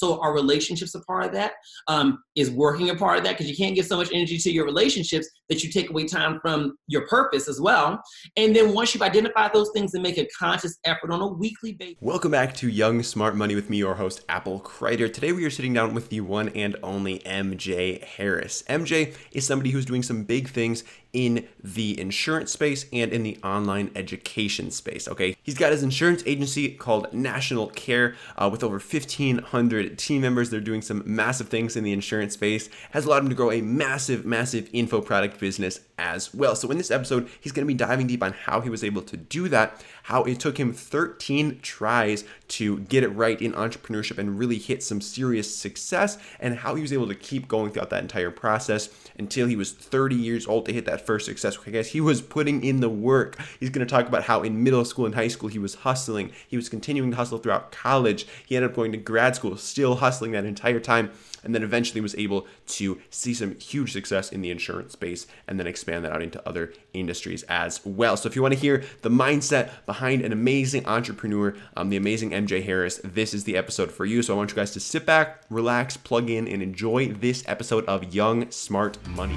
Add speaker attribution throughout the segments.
Speaker 1: So our relationships are part of that. Um, is working a part of that because you can't give so much energy to your relationships that you take away time from your purpose as well. And then once you've identified those things and make a conscious effort on a weekly basis.
Speaker 2: Welcome back to Young Smart Money with me, your host, Apple Kreider. Today we are sitting down with the one and only MJ Harris. MJ is somebody who's doing some big things in the insurance space and in the online education space. Okay, he's got his insurance agency called National Care uh, with over 1,500 team members. They're doing some massive things in the insurance space. Has allowed him to grow a massive, massive info product business as well. So in this episode, he's going to be diving deep on how he was able to do that, how it took him 13 tries to get it right in entrepreneurship and really hit some serious success, and how he was able to keep going throughout that entire process until he was 30 years old to hit that first success. Okay, guys, he was putting in the work. He's going to talk about how in middle school and high school he was hustling. He was continuing to hustle throughout college. He ended up going to grad school, still hustling that entire time and then eventually was able to see some huge success in the insurance space and then expand that out into other industries as well. So if you want to hear the mindset behind an amazing entrepreneur, um, the amazing MJ Harris, this is the episode for you. So I want you guys to sit back, relax, plug in, and enjoy this episode of Young Smart Money.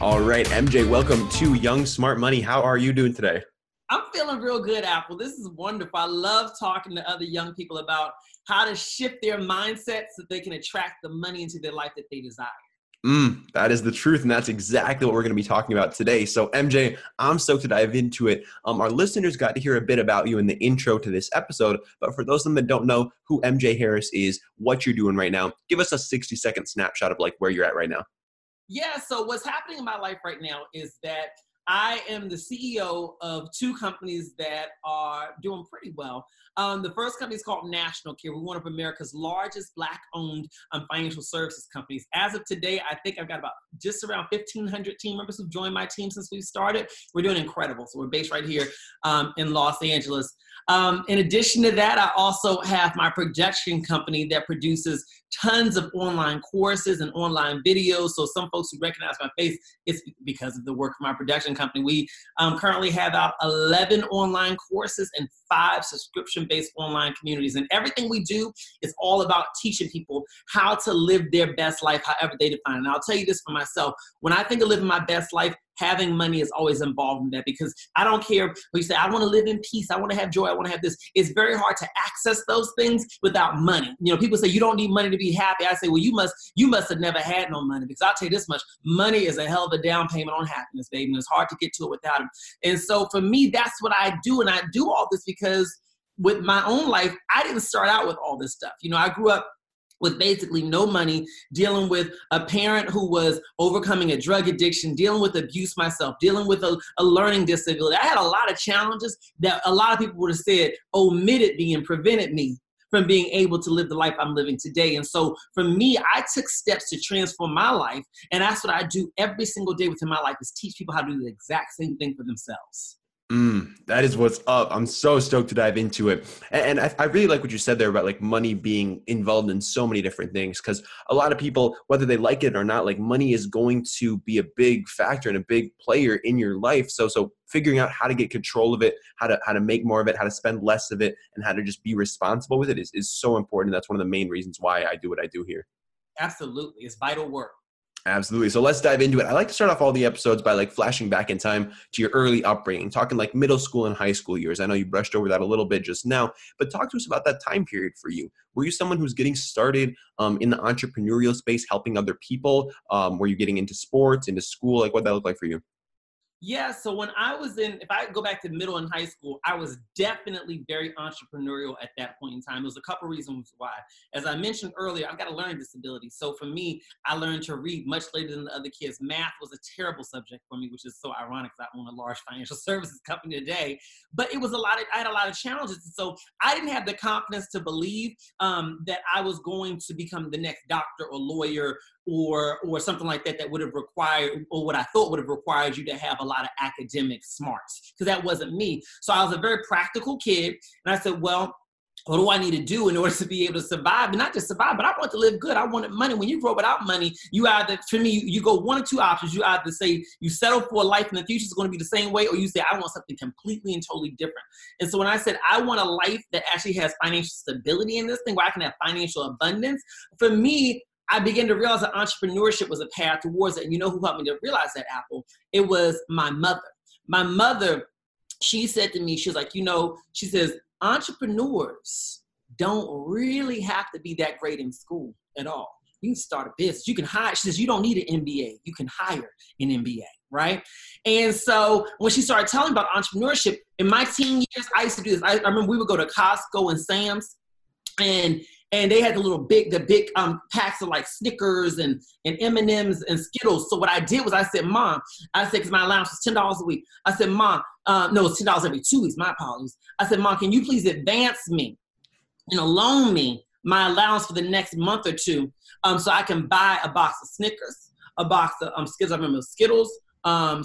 Speaker 2: All right, MJ, welcome to Young Smart Money. How are you doing today?
Speaker 1: I'm feeling real good, Apple. This is wonderful. I love talking to other young people about how to shift their mindset so they can attract the money into their life that they desire.
Speaker 2: Mm, that is the truth, and that's exactly what we're going to be talking about today. So, MJ, I'm stoked to dive into it. Um, our listeners got to hear a bit about you in the intro to this episode, but for those of them that don't know who MJ Harris is, what you're doing right now, give us a 60 second snapshot of like where you're at right now.
Speaker 1: Yeah. So, what's happening in my life right now is that I am the CEO of two companies that are doing pretty well. Um, the first company is called National Care. We're one of America's largest Black-owned um, financial services companies. As of today, I think I've got about just around 1,500 team members who've joined my team since we started. We're doing incredible. So we're based right here um, in Los Angeles. Um, in addition to that, I also have my production company that produces tons of online courses and online videos. So some folks who recognize my face, it's because of the work of my production company. We um, currently have out 11 online courses and five subscription-based online communities. And everything we do is all about teaching people how to live their best life, however they define it. And I'll tell you this for myself. When I think of living my best life, having money is always involved in that because I don't care when you say, I want to live in peace, I want to have joy, I want to have this. It's very hard to access those things without money. You know, people say you don't need money to be happy. I say, well, you must, you must have never had no money because I'll tell you this much, money is a hell of a down payment on happiness, baby. And it's hard to get to it without it. And so for me, that's what I do. And I do all this because with my own life, I didn't start out with all this stuff. You know, I grew up with basically no money, dealing with a parent who was overcoming a drug addiction, dealing with abuse myself, dealing with a, a, learning disability. I had a lot of challenges that a lot of people would have said omitted me and prevented me from being able to live the life I'm living today. And so for me, I took steps to transform my life. And that's what I do every single day within my life is teach people how to do the exact same thing for themselves.
Speaker 2: Mm, that is what's up. I'm so stoked to dive into it. And, and I, I, really like what you said there about like money being involved in so many different things. Cause a lot of people, whether they like it or not, like money is going to be a big factor and a big player in your life. So, so figuring out how to get control of it, how to, how to make more of it, how to spend less of it, and how to just be responsible with it is, is so important. That's one of the main reasons why I do what I do here.
Speaker 1: Absolutely. It's vital work.
Speaker 2: Absolutely. So let's dive into it. I like to start off all the episodes by like flashing back in time to your early upbringing, talking like middle school and high school years. I know you brushed over that a little bit just now, but talk to us about that time period for you. Were you someone who's getting started um, in the entrepreneurial space, helping other people? Um, were you getting into sports, into school? Like what that look like for you?
Speaker 1: Yeah, so when I was in, if I go back to middle and high school, I was definitely very entrepreneurial at that point in time. There's a couple reasons why. As I mentioned earlier, I've got a learning disability. So for me, I learned to read much later than the other kids. Math was a terrible subject for me, which is so ironic because I own a large financial services company today. But it was a lot of, I had a lot of challenges. So I didn't have the confidence to believe um, that I was going to become the next doctor or lawyer or or something like that that would have required or what I thought would have required you to have a lot of academic smarts because that wasn't me. So I was a very practical kid and I said, well, what do I need to do in order to be able to survive? And not just survive, but I want to live good. I wanted money. When you grow without money, you either, for me, you, go one or two options. You either say you settle for a life in the future is going to be the same way, or you say, I want something completely and totally different. And so when I said, I want a life that actually has financial stability in this thing, where I can have financial abundance, for me, I began to realize that entrepreneurship was a path towards it. And you know who helped me to realize that, Apple? It was my mother. My mother, she said to me, she was like, you know, she says, entrepreneurs don't really have to be that great in school at all. You can start a business. You can hire. She says you don't need an MBA. You can hire an MBA, right? And so when she started telling about entrepreneurship in my teen years, I used to do this. I, I remember we would go to Costco and Sam's, and and they had the little big the big um packs of like Snickers and and M and Skittles. So what I did was I said, Mom, I said because my allowance was ten dollars a week. I said, Mom, uh, no, it's ten dollars every two weeks. My apologies. I said, Mom, can you please advance me and loan me my allowance for the next month or two, um, so I can buy a box of Snickers, a box of um Skittles. I remember Skittles. Um,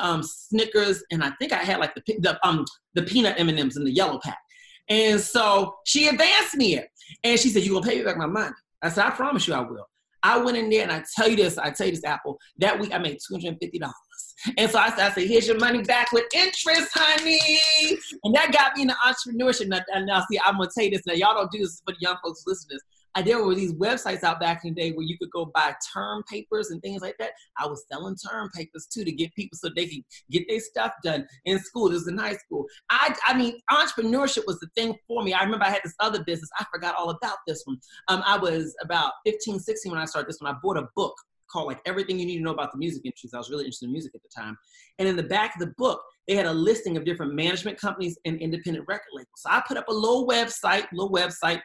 Speaker 1: um, Snickers, and I think I had like the the um the peanut M and M's in the yellow pack. And so she advanced me it. And she said, You gonna pay me back my money? I said, I promise you I will. I went in there and I tell you this, I tell you this, Apple, that week I made $250. And so I said, I said, here's your money back with interest, honey. And that got me into entrepreneurship. Now, now see, I'm gonna tell you this. Now, y'all don't do this for the young folks listening I there were these websites out back in the day where you could go buy term papers and things like that. I was selling term papers too to get people so they could get their stuff done in school. This is in high school. I, I mean, entrepreneurship was the thing for me. I remember I had this other business. I forgot all about this one. Um, I was about 15, 16 when I started this one. I bought a book called like Everything You Need to Know About the Music Industry. I was really interested in music at the time. And in the back of the book, they had a listing of different management companies and independent record labels. So I put up a little website, little website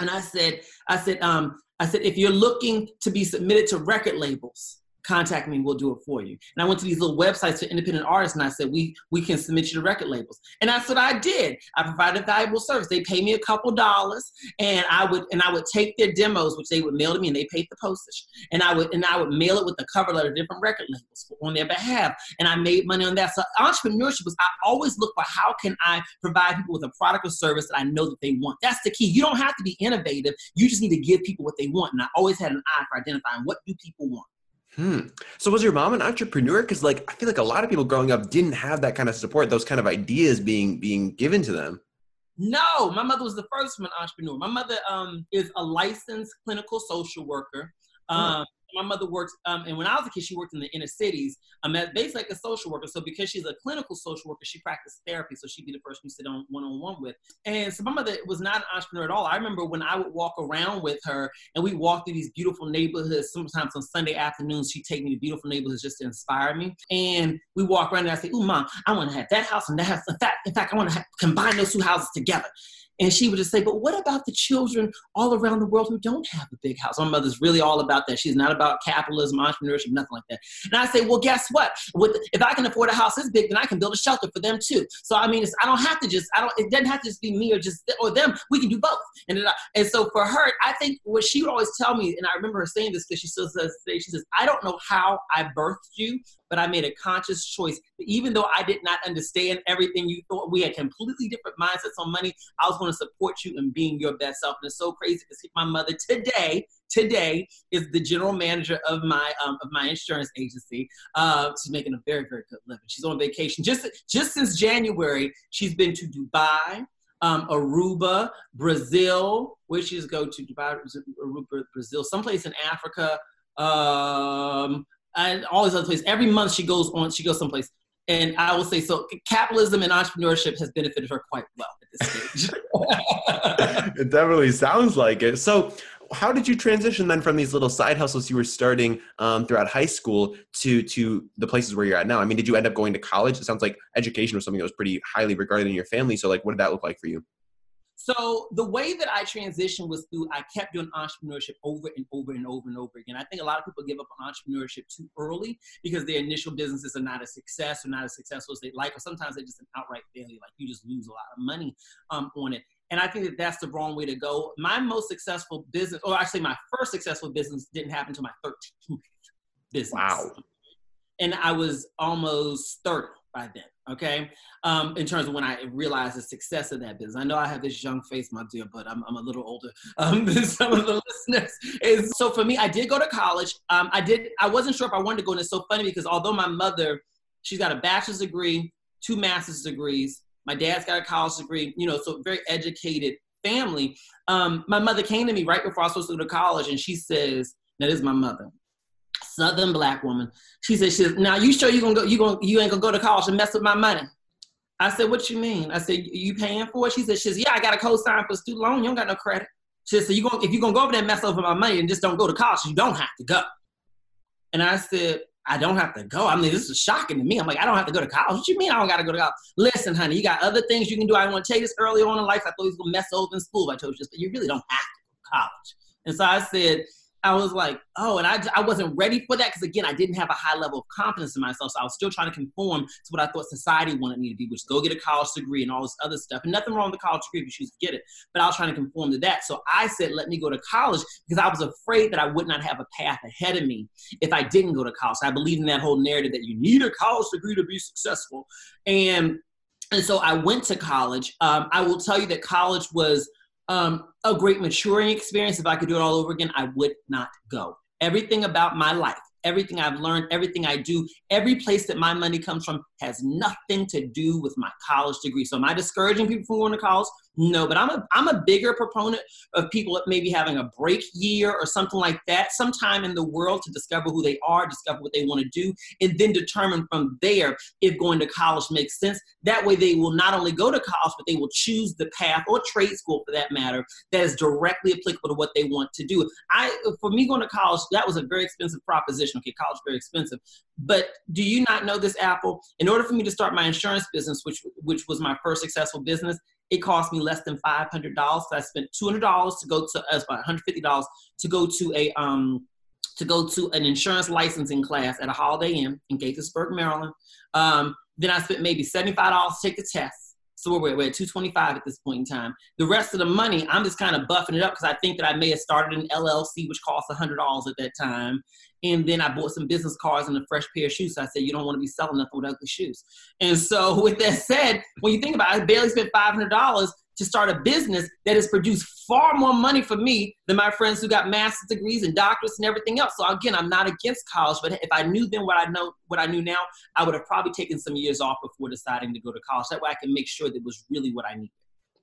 Speaker 1: and I said, I said, um, I said, if you're looking to be submitted to record labels, contact me we'll do it for you. And i went to these little websites for independent artists and i said we we can submit you to record labels. And that's what i did. I provided valuable service. They pay me a couple dollars and i would and i would take their demos which they would mail to me and they paid the postage. And i would and i would mail it with the cover letter different record labels on their behalf. And i made money on that. So entrepreneurship was i always look for how can i provide people with a product or service that i know that they want. That's the key. You don't have to be innovative. You just need to give people what they want. And i always had an eye for identifying what do people want
Speaker 2: Hmm. So was your mom an entrepreneur? Because like I feel like a lot of people growing up didn't have that kind of support, those kind of ideas being being given to them.
Speaker 1: No, my mother was the first one entrepreneur. My mother um, is a licensed clinical social worker. Hmm. Um, my mother works, um, and when I was a kid, she worked in the inner cities. Um, as basically like a social worker. So because she's a clinical social worker, she practiced therapy. So she'd be the person you sit on one on one with. And so my mother was not an entrepreneur at all. I remember when I would walk around with her, and we walked through these beautiful neighborhoods. Sometimes on Sunday afternoons, she'd take me to beautiful neighborhoods just to inspire me. And we walk around, and I say, "Ooh, mom, I want to have that house and that house. In fact, in fact, I want to combine those two houses together." And she would just say, but what about the children all around the world who don't have a big house? My mother's really all about that. She's not about capitalism, entrepreneurship, nothing like that. And I say, well, guess what? With, if I can afford a house this big, then I can build a shelter for them too. So I mean, I don't have to just, I don't, it doesn't have to just be me or just, or them. We can do both. And, and so for her, I think what she would always tell me, and I remember her saying this because she still says, today, she says, I don't know how I birthed you, but I made a conscious choice. Even though I did not understand everything you thought, we had completely different mindsets on money. I was going to support you in being your best self. And it's so crazy see my mother today. Today is the general manager of my um, of my insurance agency. Uh, she's making a very very good living. She's on vacation just just since January. She's been to Dubai, um, Aruba, Brazil. Where she's go to Dubai, Aruba, Brazil, someplace in Africa. Um, and all these other places. Every month she goes on, she goes someplace. And I will say so capitalism and entrepreneurship has benefited her quite well at this stage.
Speaker 2: it definitely sounds like it. So how did you transition then from these little side hustles you were starting um, throughout high school to to the places where you're at now? I mean, did you end up going to college? It sounds like education was something that was pretty highly regarded in your family. So, like, what did that look like for you?
Speaker 1: So the way that I transitioned was through I kept doing entrepreneurship over and over and over and over again. I think a lot of people give up on entrepreneurship too early because their initial businesses are not a success or not as successful as they like, or sometimes they're just an outright failure. Like you just lose a lot of money um, on it. And I think that that's the wrong way to go. My most successful business, or actually my first successful business, didn't happen until my 13th business.
Speaker 2: Wow.
Speaker 1: And I was almost 30 by then. Okay? Um, in terms of when i realized the success of that business. I know i have this young face my dear but i'm, I'm a little older um, than some of the listeners. Is so for me i did go to college. Um, i did i wasn't sure if i wanted to go and it's so funny because although my mother she's got a bachelor's degree two master's degrees my dad's got a college degree you know so very educated family um, my mother came to me right before i was supposed to go to college and she says now this is my mother Southern black woman. She said, she now you sure you gonna go, you gonna, you ain't gonna go to college and mess with my money. I said, what you mean? I said, you paying for it? She said, she said, yeah, I got a co-sign for student loan. You don't got no credit. She said, so you gonna, if you're gonna go over there and mess over my money and just don't go to college, you don't have to go. And I said, I don't have to go. I mean, this is shocking to me. I'm like, I don't have to go to college. What you mean I don't got to go to college? Listen, honey, you got other things you can do. I want to tell you this early on in life. I thought he was to mess over in school. I told you this, but you really don't have to go to college. And so I said, I was like, oh, and I, I wasn't ready for that because again, I didn't have a high level of confidence in myself. So I was still trying to conform to what I thought society wanted me to be, which go get a college degree and all this other stuff. And nothing wrong with the college degree if you choose to get it, but I was trying to conform to that. So I said, let me go to college because I was afraid that I would not have a path ahead of me if I didn't go to college. I believe in that whole narrative that you need a college degree to be successful. And and so I went to college. Um, I will tell you that college was um, a great maturing experience. If I could do it all over again, I would not go. Everything about my life, everything I've learned, everything I do, every place that my money comes from has nothing to do with my college degree. So am I discouraging people from going to college? No, but I'm a I'm a bigger proponent of people maybe having a break year or something like that, sometime in the world to discover who they are, discover what they want to do, and then determine from there if going to college makes sense. That way they will not only go to college, but they will choose the path or trade school for that matter that is directly applicable to what they want to do. I for me going to college, that was a very expensive proposition. Okay, college very expensive. But do you not know this, Apple? In order for me to start my insurance business, which which was my first successful business, it cost me less than five hundred dollars. So I spent two hundred dollars to go to uh, about one hundred fifty dollars to go to a um to go to an insurance licensing class at a Holiday Inn in Gaithersburg, Maryland. Um, then I spent maybe seventy five dollars to take the test. So we're, we're at 225 at this point in time. The rest of the money, I'm just kind of buffing it up because I think that I may have started an LLC, which cost $100 at that time. And then I bought some business cards and a fresh pair of shoes. So I said, you don't want to be selling nothing with ugly shoes. And so with that said, when you think about it, I barely spent $500 to start a business that has produced far more money for me than my friends who got master's degrees and doctorates and everything else. So again, I'm not against college, but if I knew then what I know, what I knew now, I would have probably taken some years off before deciding to go to college. That way I can make sure that was really what I needed.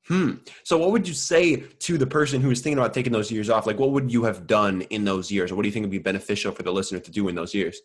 Speaker 2: Hmm. So, what would you say to the person who is thinking about taking those years off? Like, what would you have done in those years, or what do you think would be beneficial for the listener to do in those years?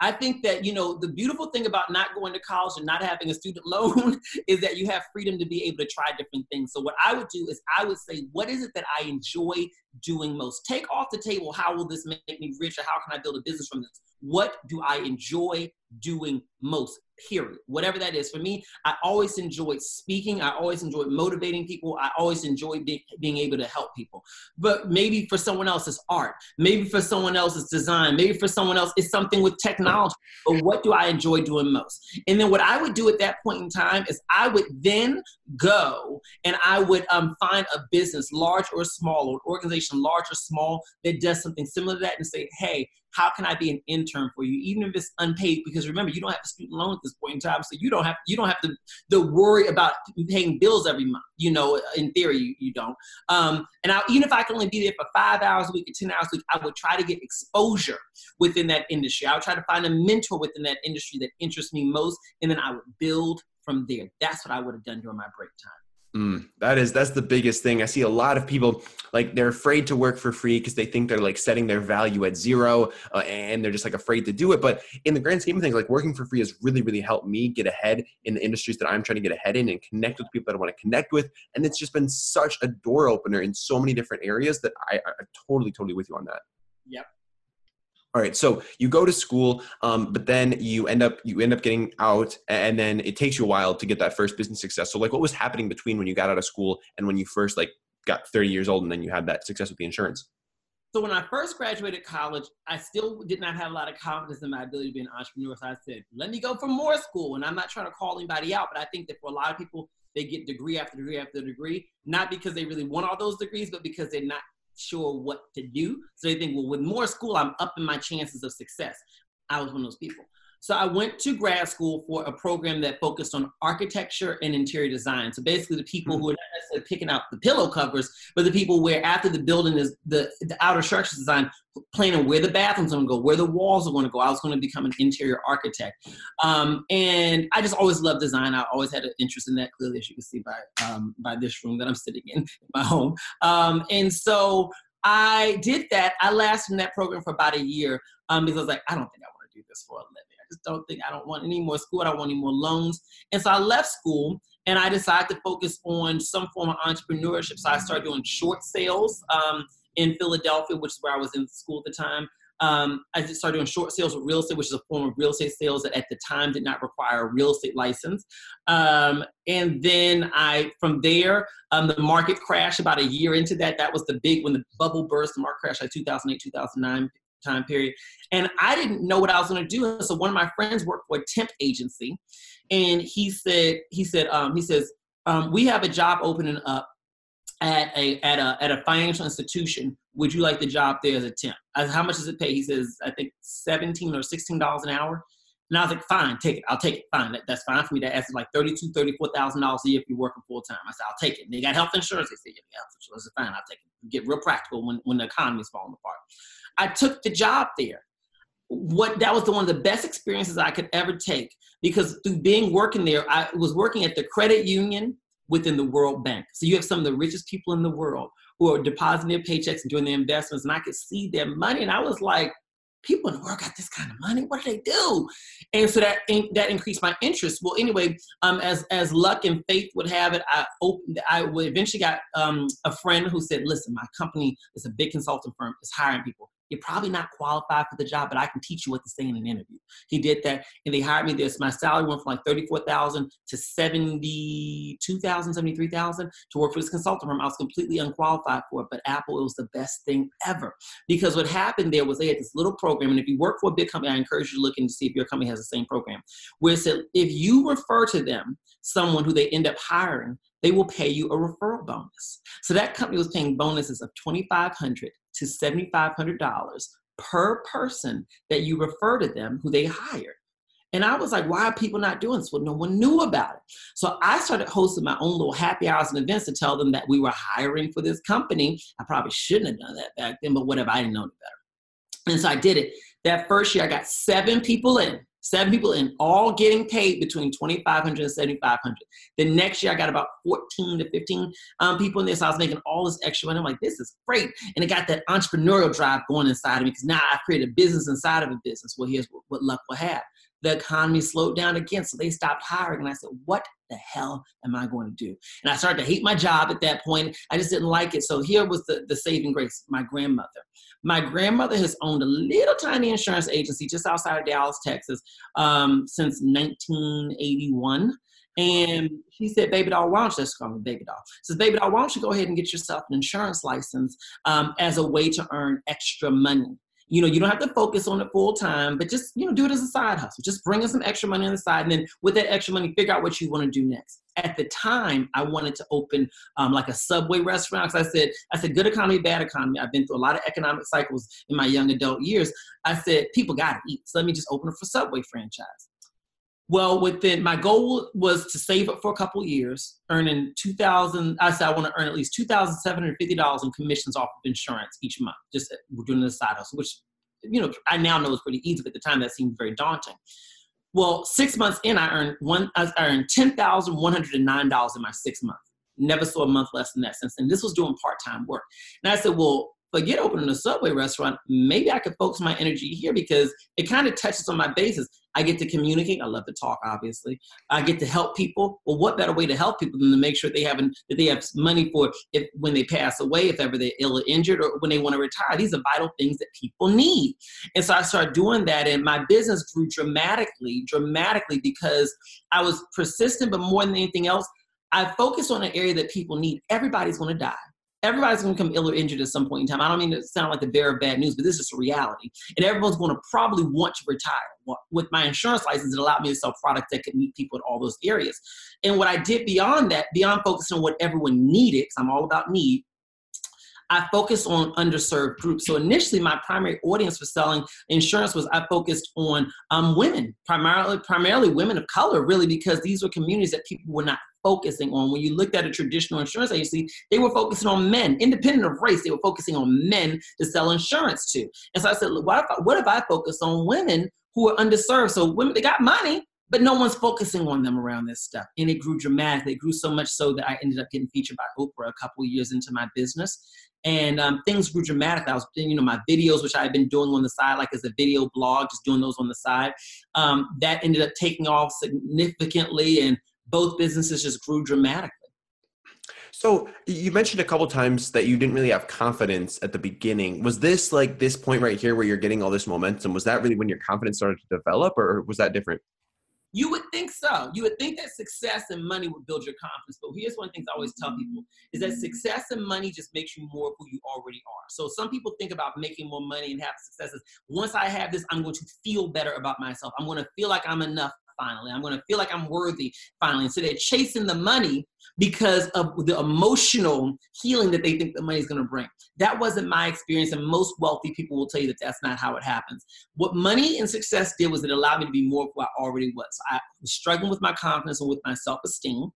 Speaker 1: I think that, you know, the beautiful thing about not going to college and not having a student loan is that you have freedom to be able to try different things. So, what I would do is I would say, what is it that I enjoy doing most? Take off the table, how will this make me rich or how can I build a business from this? What do I enjoy doing most? Period. Whatever that is. For me, I always enjoyed speaking. I always enjoyed motivating people. I always enjoyed be- being able to help people. But maybe for someone else, it's art. Maybe for someone else, it's design. Maybe for someone else, it's something with technology. But what do I enjoy doing most? And then what I would do at that point in time is I would then go and I would um, find a business, large or small, or an organization, large or small, that does something similar to that and say, hey, how can I be an intern for you, even if it's unpaid? Because remember, you don't have a student loan at this point in time, so you don't have you don't have to, to worry about paying bills every month. You know, in theory, you, you don't. Um, and I, even if I can only be there for five hours a week or ten hours a week, I would try to get exposure within that industry. I would try to find a mentor within that industry that interests me most, and then I would build from there. That's what I would have done during my break time.
Speaker 2: Mm, that is that's the biggest thing. I see a lot of people like they're afraid to work for free because they think they're like setting their value at zero, uh, and they're just like afraid to do it. But in the grand scheme of things, like working for free has really really helped me get ahead in the industries that I'm trying to get ahead in and connect with people that I want to connect with. And it's just been such a door opener in so many different areas that I, I totally totally with you on that.
Speaker 1: Yep.
Speaker 2: All right, so you go to school, um, but then you end up you end up getting out, and then it takes you a while to get that first business success. So, like, what was happening between when you got out of school and when you first like got 30 years old, and then you had that success with the insurance?
Speaker 1: So when I first graduated college, I still did not have a lot of confidence in my ability to be an entrepreneur. So I said, let me go for more school. And I'm not trying to call anybody out, but I think that for a lot of people, they get degree after degree after degree, not because they really want all those degrees, but because they're not sure what to do. So they think, well, with more school, I'm upping my chances of success. I was one of those people. So I went to grad school for a program that focused on architecture and interior design. So basically, the people mm-hmm. who are not necessarily picking out the pillow covers, but the people where after the building is the, the outer structure design, planning where the bathrooms are going to go, where the walls are going to go. I was going to become an interior architect, um, and I just always loved design. I always had an interest in that. Clearly, as you can see by um, by this room that I'm sitting in, in my home, um, and so. I did that. I lasted in that program for about a year um, because I was like, I don't think I want to do this for a living just don't think I don't want any more school. I don't want any more loans. And so I left school and I decided to focus on some form of entrepreneurship. So I started doing short sales um, in Philadelphia, which is where I was in school at the time. Um, I just started doing short sales with real estate, which is a form of real estate sales that at the time did not require a real estate license. Um, and then I, from there, um, the market crashed about a year into that. That was the big when the bubble burst. The market crashed like 2008, 2009 time period. And I didn't know what I was going to do. So one of my friends worked for a temp agency, and he said, he said, um, he says, um, we have a job opening up at a at a at a financial institution. Would you like the job there as a temp? As how much does it pay? He says, I think seventeen or sixteen dollars an hour. And I was like, fine, take it. I'll take it. Fine. That, that's fine for me. That asks like $32,000, $34,000 a year if you're working full time. I said, I'll take it. And they got health insurance. They said, yeah, health insurance is fine. I'll take it. Get real practical when, when the economy is falling apart. I took the job there. What that was the one of the best experiences I could ever take because through being working there, I was working at the credit union within the World Bank. So you have some of the richest people in the world who are depositing their paychecks and doing their investments, and I could see their money, and I was like, people in the world got this kind of money. What do they do? And so that that increased my interest. Well, anyway, um, as as luck and faith would have it, I opened. I eventually got um, a friend who said, "Listen, my company is a big consulting firm. It's hiring people you're probably not qualified for the job, but I can teach you what to say in an interview. He did that, and they hired me. This my salary went from like thirty-four thousand to seventy-two thousand, seventy-three thousand to work for this consulting firm. I was completely unqualified for it, but Apple it was the best thing ever because what happened there was they had this little program, and if you work for a big company, I encourage you to look and see if your company has the same program, where it said if you refer to them someone who they end up hiring, they will pay you a referral bonus. So that company was paying bonuses of 2500 to $7,500 per person that you refer to them who they hired. And I was like, why are people not doing this? Well, no one knew about it. So I started hosting my own little happy hours and events to tell them that we were hiring for this company. I probably shouldn't have done that back then, but whatever, I didn't know better. And so I did it. That first year, I got seven people in seven people in all getting paid between 2500 and 7500 the next year i got about 14 to 15 um, people in this so i was making all this extra money. I'm like this is great. And it got that entrepreneurial drive going inside of me because now i've created a business inside of a business. Well here's what, what luck will have the economy slowed down again so they stopped hiring and i said what the hell am i going to do and i started to hate my job at that point i just didn't like it so here was the, the saving grace my grandmother my grandmother has owned a little tiny insurance agency just outside of Dallas, Texas, um, since 1981. And she said, Baby doll, why don't you just call me Baby doll? Says, Baby doll, why don't you go ahead and get yourself an insurance license um, as a way to earn extra money? You know, you don't have to focus on it full time, but just, you know, do it as a side hustle. Just bring in some extra money on the side. And then with that extra money, figure out what you want to do next. At the time, I wanted to open um, like a Subway restaurant. Because I said, I said, good economy, bad economy. I've been through a lot of economic cycles in my young adult years. I said, people got to eat. So let me just open up a Subway franchise. Well, within my goal was to save up for a couple years, earning two thousand. I said I want to earn at least two thousand seven hundred fifty dollars in commissions off of insurance each month. Just we're doing the side hustle, which you know I now know is pretty easy, but at the time that seemed very daunting. Well, six months in, I earned one. I earned ten thousand one hundred and nine dollars in my six months. Never saw a month less than that since then. This was doing part time work, and I said, well, forget opening a Subway restaurant. Maybe I could focus my energy here because it kind of touches on my bases. I get to communicate. I love to talk, obviously. I get to help people. Well, what better way to help people than to make sure they have that they have money for if when they pass away, if ever they're ill or injured, or when they want to retire. These are vital things that people need. And so I started doing that, and my business grew dramatically, dramatically because I was persistent, but more than anything else, I focused on an area that people need. Everybody's going to die everybody's going to come ill or injured at some point in time. I don't mean to sound like the bearer of bad news, but this is a reality. And everyone's going to probably want to retire. With my insurance license, it allowed me to sell products that could meet people in all those areas. And what I did beyond that, beyond focusing on what everyone needed, because I'm all about need, I focused on underserved groups. So initially, my primary audience for selling insurance was I focused on um, women, primarily primarily women of color, really, because these were communities that people were not focusing on. When you looked at a traditional insurance agency, they were focusing on men, independent of race. They were focusing on men to sell insurance to. And so I said, what if I, what if I focus on women who are underserved? So women, they got money, but no one's focusing on them around this stuff. And it grew dramatically. It grew so much so that I ended up getting featured by Oprah a couple of years into my business. And um, things grew dramatically. I was, doing, you know, my videos, which I had been doing on the side, like as a video blog, just doing those on the side, um, that ended up taking off significantly. And both businesses just grew dramatically.
Speaker 2: So you mentioned a couple times that you didn't really have confidence at the beginning. Was this like this point right here where you're getting all this momentum? Was that really when your confidence started to develop, or was that different?
Speaker 1: You would think so. You would think that success and money would build your confidence. But here's one thing I always tell people is that success and money just makes you more of who you already are. So some people think about making more money and have successes. Once I have this, I'm going to feel better about myself. I'm going to feel like I'm enough finally. I'm going to feel like I'm worthy finally. And so they're chasing the money because of the emotional healing that they think the money is going to bring. That wasn't my experience, and most wealthy people will tell you that that's not how it happens. What money and success did was it allowed me to be more of who I already was. I was struggling with my confidence and with my self esteem.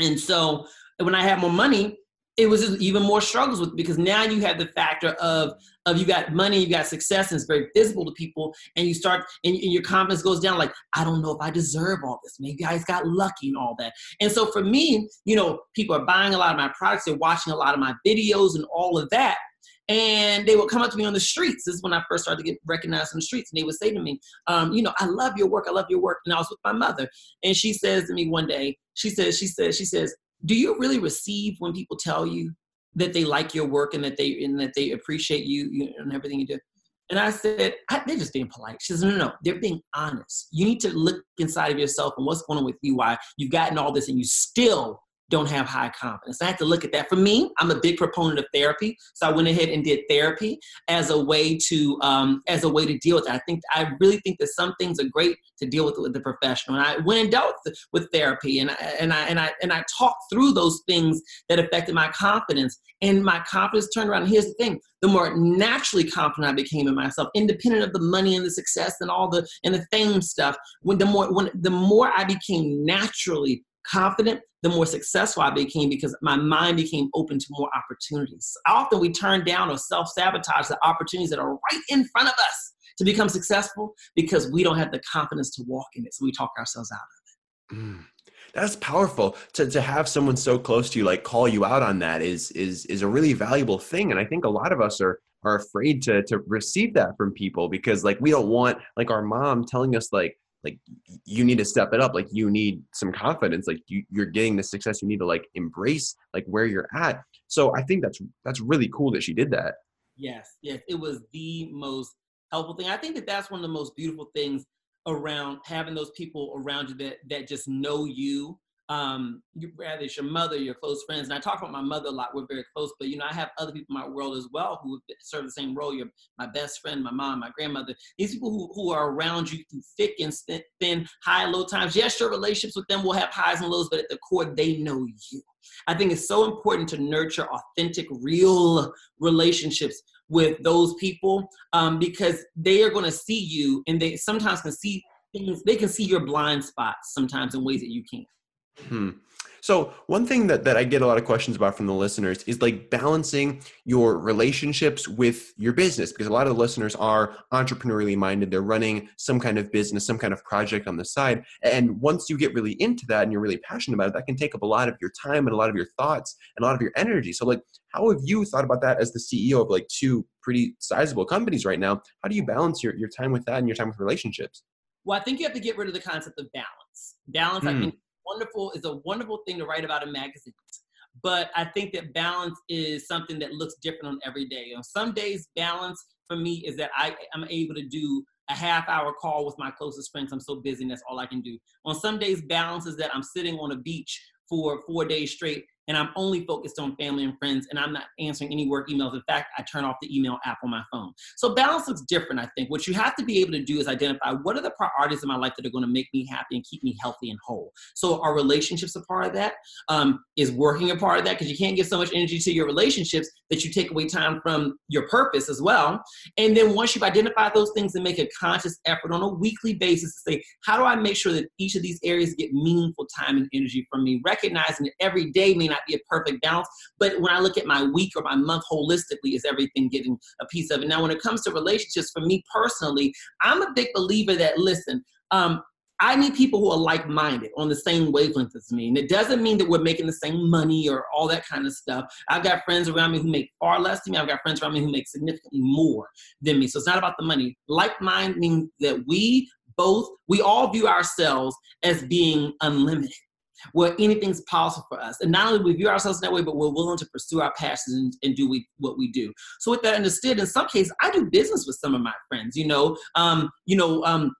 Speaker 1: And so when I had more money, it was just even more struggles with because now you have the factor of of you got money, you got success, and it's very visible to people, and you start and, and, your confidence goes down. Like I don't know if I deserve all this. Maybe I just got lucky and all that. And so for me, you know, people are buying a lot of my products, they're watching a lot of my videos and all of that. And they would come up to me on the streets. This is when I first started to get recognized on the streets. And they would say to me, um, you know, I love your work. I love your work. And I was with my mother. And she says to me one day, she says, she says, she says, do you really receive when people tell you that they like your work and that they and that they appreciate you, and everything you do? And I said, I, they're just being polite. She says, no, no, no, they're being honest. You need to look inside of yourself and what's going on with you, why you've gotten all this and you still don't have high confidence. I had to look at that. For me, I'm a big proponent of therapy, so I went ahead and did therapy as a way to um, as a way to deal with that. I think I really think that some things are great to deal with with the professional. And I went and dealt with, with therapy, and I, and I and I and I talked through those things that affected my confidence, and my confidence turned around. And here's the thing: the more naturally confident I became in myself, independent of the money and the success and all the and the fame stuff. When the more when the more I became naturally confident, the more successful I became because my mind became open to more opportunities. Often we turn down or self sabotage the opportunities that are right in front of us to become successful because we don't have the confidence to walk in it. So we talk ourselves out of
Speaker 2: it. Mm, that's powerful to, to have someone so close to you like call you out on that is is is a really valuable thing and i think a lot of us are are afraid to to receive that from people because like we don't want like our mom telling us like like you need to step it up like you need some confidence like you, you're getting the success you need to like embrace like where you're at. So i think that's that's really cool that she did that.
Speaker 1: Yes yes it was the most helpful thing. I think that that's one of the most beautiful things around having those people around you that that just know you um, you, rather it's your mother, your close friends. And I talk about my mother a lot. We're very close, but you know, I have other people in my world as well who serve the same role. You're my best friend, my mom, my grandmother. These people who, who are around you through thick and thin, high and low times. Yes, your relationships with them will have highs and lows, but at the core, they know you. I think it's so important to nurture authentic, real relationships with those people um, because they are going to see you, and they sometimes can see things. They can see your blind spots sometimes in ways that you can't.
Speaker 2: Hmm. So one thing that, that I get a lot of questions about from the listeners is like balancing your relationships with your business because a lot of the listeners are entrepreneurially minded. They're running some kind of business, some kind of project on the side. And once you get really into that and you're really passionate about it, that can take up a lot of your time and a lot of your thoughts and a lot of your energy. So like how have you thought about that as the CEO of like two pretty sizable companies right now? How do you balance your, your time with that and your time with relationships?
Speaker 1: Well, I think you have to get rid of the concept of balance. Balance, mm. I hmm. think wonderful is a wonderful thing to write about in magazines. But I think that balance is something that looks different on every day. On some days, balance for me is that I am able to do a half hour call with my closest friends. I'm so busy and that's all I can do. On some days, balance is that I'm sitting on a beach for four days straight and I'm only focused on family and friends and I'm not answering any work emails. In fact, I turn off the email app on my phone. So balance looks different, I think. What you have to be able to do is identify what are the priorities in my life that are going to make me happy and keep me healthy and whole. So are relationships a part of that? Um, is working a part of that? Because you can't give so much energy to your relationships that you take away time from your purpose as well. And then once you've identified those things and make a conscious effort on a weekly basis to say, how do I make sure that each of these areas get meaningful time and energy from me? Recognizing that every day may not be a perfect balance, but when I look at my week or my month holistically, is everything getting a piece of it? Now, when it comes to relationships, for me personally, I'm a big believer that listen, um, I need people who are like minded on the same wavelength as me. And it doesn't mean that we're making the same money or all that kind of stuff. I've got friends around me who make far less than me. I've got friends around me who make significantly more than me. So it's not about the money. Like mind means that we both, we all view ourselves as being unlimited where anything's possible for us. And not only we view ourselves that way, but we're willing to pursue our passions and, and do we, what we do. So with that understood, in some cases, I do business with some of my friends, you know, um, you know, um,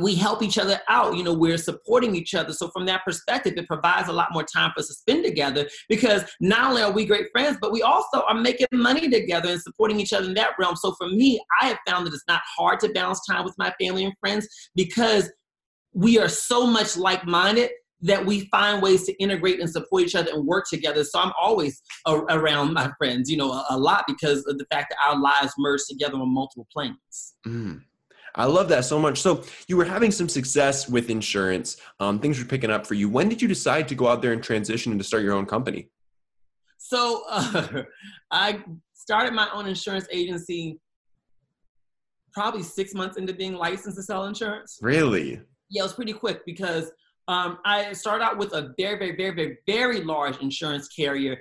Speaker 1: we help each other out you know we're supporting each other so from that perspective it provides a lot more time for us to spend together because not only are we great friends but we also are making money together and supporting each other in that realm so for me i have found that it's not hard to balance time with my family and friends because we are so much like-minded that we find ways to integrate and support each other and work together. So I'm always a- around my friends, you know, a-, a, lot because of the fact that our lives merge together on multiple planes.
Speaker 2: Mm. I love that so much. So you were having some success with insurance. Um, things were picking up for you. When did you decide to go out there and transition and to start your own company?
Speaker 1: So uh, I started my own insurance agency probably six months into being licensed to sell insurance.
Speaker 2: Really?
Speaker 1: Yeah, it was pretty quick because um, I started out with a very, very, very, very, very large insurance carrier.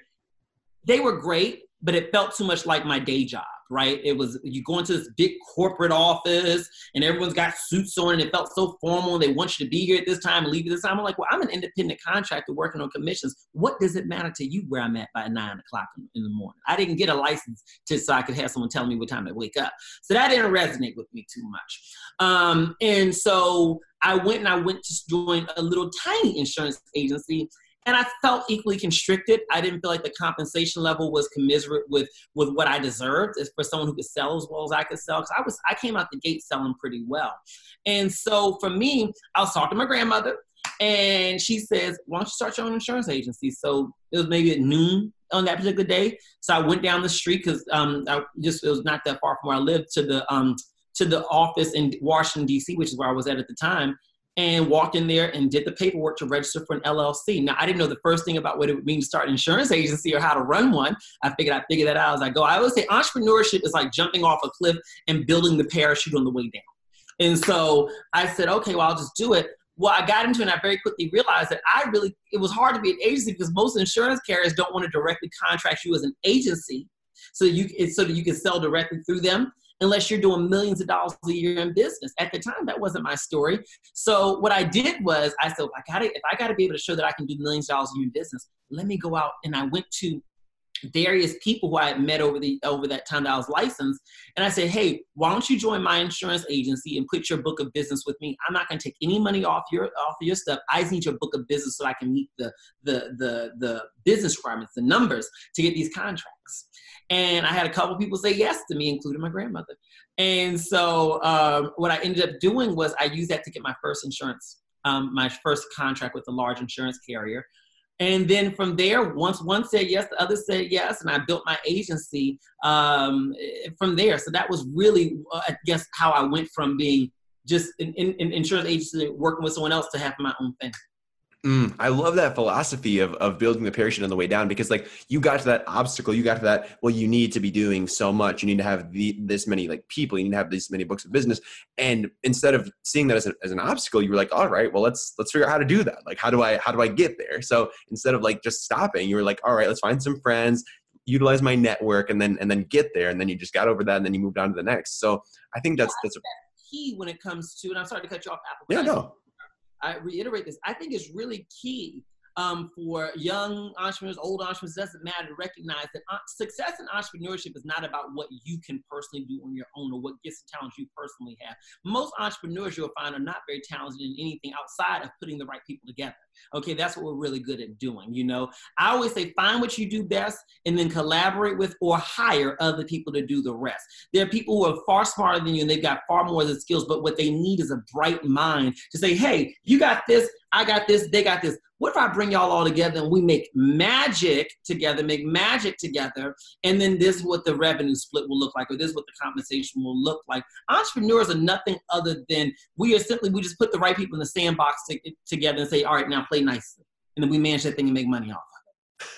Speaker 1: They were great, but it felt too much like my day job right? It was you go into this big corporate office and everyone's got suits on and it felt so formal and they want you to be here at this time and leave at this time. I'm like, well, I'm an independent contractor working on commissions. What does it matter to you where I'm at by nine o'clock in the morning? I didn't get a license to so I could have someone tell me what time to wake up. So that didn't resonate with me too much. Um, and so I went and I went to join a little tiny insurance agency and I felt equally constricted. I didn't feel like the compensation level was commensurate with with what I deserved as for someone who could sell as well as I could sell. Because I was I came out the gate selling pretty well, and so for me, I was talking to my grandmother, and she says, "Why don't you start your own insurance agency?" So it was maybe at noon on that particular day. So I went down the street because um, I just it was not that far from where I lived to the um, to the office in Washington D.C., which is where I was at at the time and walked in there and did the paperwork to register for an LLC. Now, I didn't know the first thing about what it would mean to start an insurance agency or how to run one. I figured I'd figure that out as I go. I always say entrepreneurship is like jumping off a cliff and building the parachute on the way down. And so I said, okay, well, I'll just do it. Well, I got into it and I very quickly realized that I really, it was hard to be an agency because most insurance carriers don't want to directly contract you as an agency so you so that you can sell directly through them unless you're doing millions of dollars a year in business. At the time, that wasn't my story. So what I did was I said, I gotta, if I gotta be able to show that I can do millions of dollars a year in business, let me go out and I went to various people who I had met over the over that time that I was licensed, and I said, "Hey, why don't you join my insurance agency and put your book of business with me? I'm not to take any money off your off your stuff. I just need your book of business so I can meet the the the the business requirements, the numbers to get these contracts." And I had a couple people say yes to me, including my grandmother. And so um, what I ended up doing was I used that to get my first insurance, um, my first contract with a large insurance carrier. And then from there, once one said yes, the other said yes, and I built my agency um, from there. So that was really, uh, I guess, how I went from being just an, an, an insurance agency working with someone else to having my own thing.
Speaker 2: Mm, I love that philosophy of, of building the parachute on the way down because like you got to that obstacle, you got to that, well, you need to be doing so much. You need to have the, this many like people, you need to have this many books of business. And instead of seeing that as, a, as an obstacle, you were like, all right, well, let's, let's figure out how to do that. Like, how do I, how do I get there? So instead of like just stopping, you were like, all right, let's find some friends, utilize my network and then, and then get there. And then you just got over that and then you moved on to the next. So I think that's, that's a
Speaker 1: key when it comes to, and I'm sorry to cut you off. Apple,
Speaker 2: yeah, no
Speaker 1: I reiterate this. I think it's really key um, for young entrepreneurs, old entrepreneurs, doesn't matter to recognize that uh, success in entrepreneurship is not about what you can personally do on your own or what gifts and talents you personally have. Most entrepreneurs you'll find are not very talented in anything outside of putting the right people together. Okay, that's what we're really good at doing. You know, I always say find what you do best and then collaborate with or hire other people to do the rest. There are people who are far smarter than you and they've got far more of the skills, but what they need is a bright mind to say, hey, you got this, I got this, they got this. What if I bring y'all all together and we make magic together, make magic together, and then this is what the revenue split will look like, or this is what the compensation will look like. Entrepreneurs are nothing other than we are simply, we just put the right people in the sandbox to, together and say, all right, now play nicely. And then we manage that thing and make money off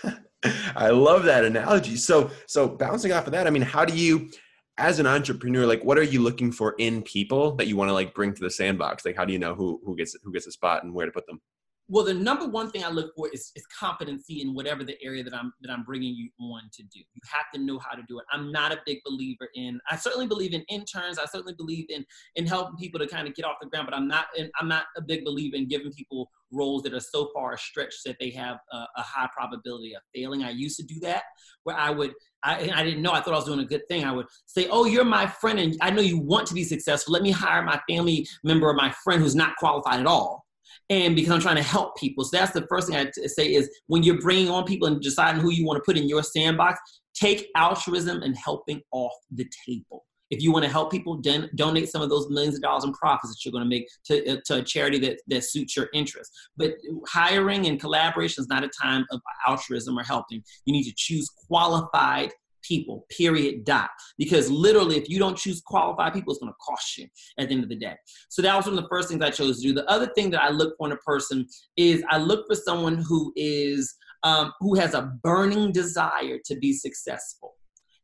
Speaker 1: of
Speaker 2: it. I love that analogy. So, so bouncing off of that, I mean, how do you, as an entrepreneur, like, what are you looking for in people that you want to like bring to the sandbox? Like, how do you know who who gets who gets a spot and where to put them?
Speaker 1: Well, the number one thing I look for is, is competency in whatever the area that I'm that I'm bringing you on to do. You have to know how to do it. I'm not a big believer in. I certainly believe in interns. I certainly believe in in helping people to kind of get off the ground. But I'm not. In, I'm not a big believer in giving people roles that are so far stretched that they have a, a high probability of failing. I used to do that where I would. I, I didn't know. I thought I was doing a good thing. I would say, "Oh, you're my friend, and I know you want to be successful. Let me hire my family member or my friend who's not qualified at all." and because I'm trying to help people. So that's the first thing I say is when you're bringing on people and deciding who you want to put in your sandbox, take altruism and helping off the table. If you want to help people, donate some of those millions of dollars in profits that you're going to make to, uh, to a charity that, that suits your interests. But hiring and collaboration is not a time of altruism or helping. You need to choose qualified people, period, dot. Because literally, if you don't choose qualified people, it's going to cost you at the end of the day. So that was one of the first things I chose to do. The other thing that I look for in a person is I look for someone who is um, who has a burning desire to be successful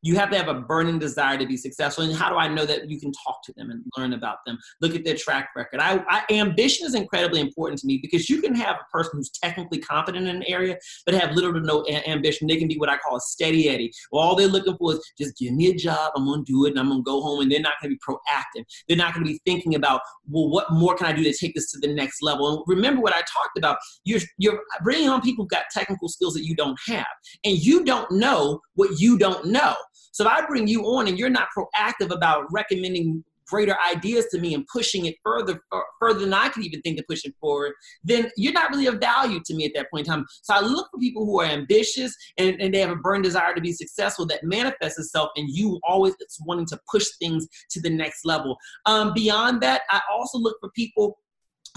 Speaker 1: you have to have a burning desire to be successful. And how do I know that you can talk to them and learn about them? Look at their track record. I, I, ambition is incredibly important to me because you can have a person who's technically competent in an area, but have little to no a- ambition. They can be what I call a steady Eddie. Well, all they're looking for is just give me a job. I'm to do it and I'm to go home. And they're not to be proactive. They're not to be thinking about, well, what more can I do to take this to the next level? And remember what I talked about. You're, you're bringing on people who've got technical skills that you don't have. And you don't know what you don't know. So if I bring you on and you're not proactive about recommending greater ideas to me and pushing it further further than I could even think of pushing forward, then you're not really of value to me at that point in time. So I look for people who are ambitious and, and they have a burning desire to be successful that manifests itself in you always wanting to push things to the next level. Um, beyond that, I also look for people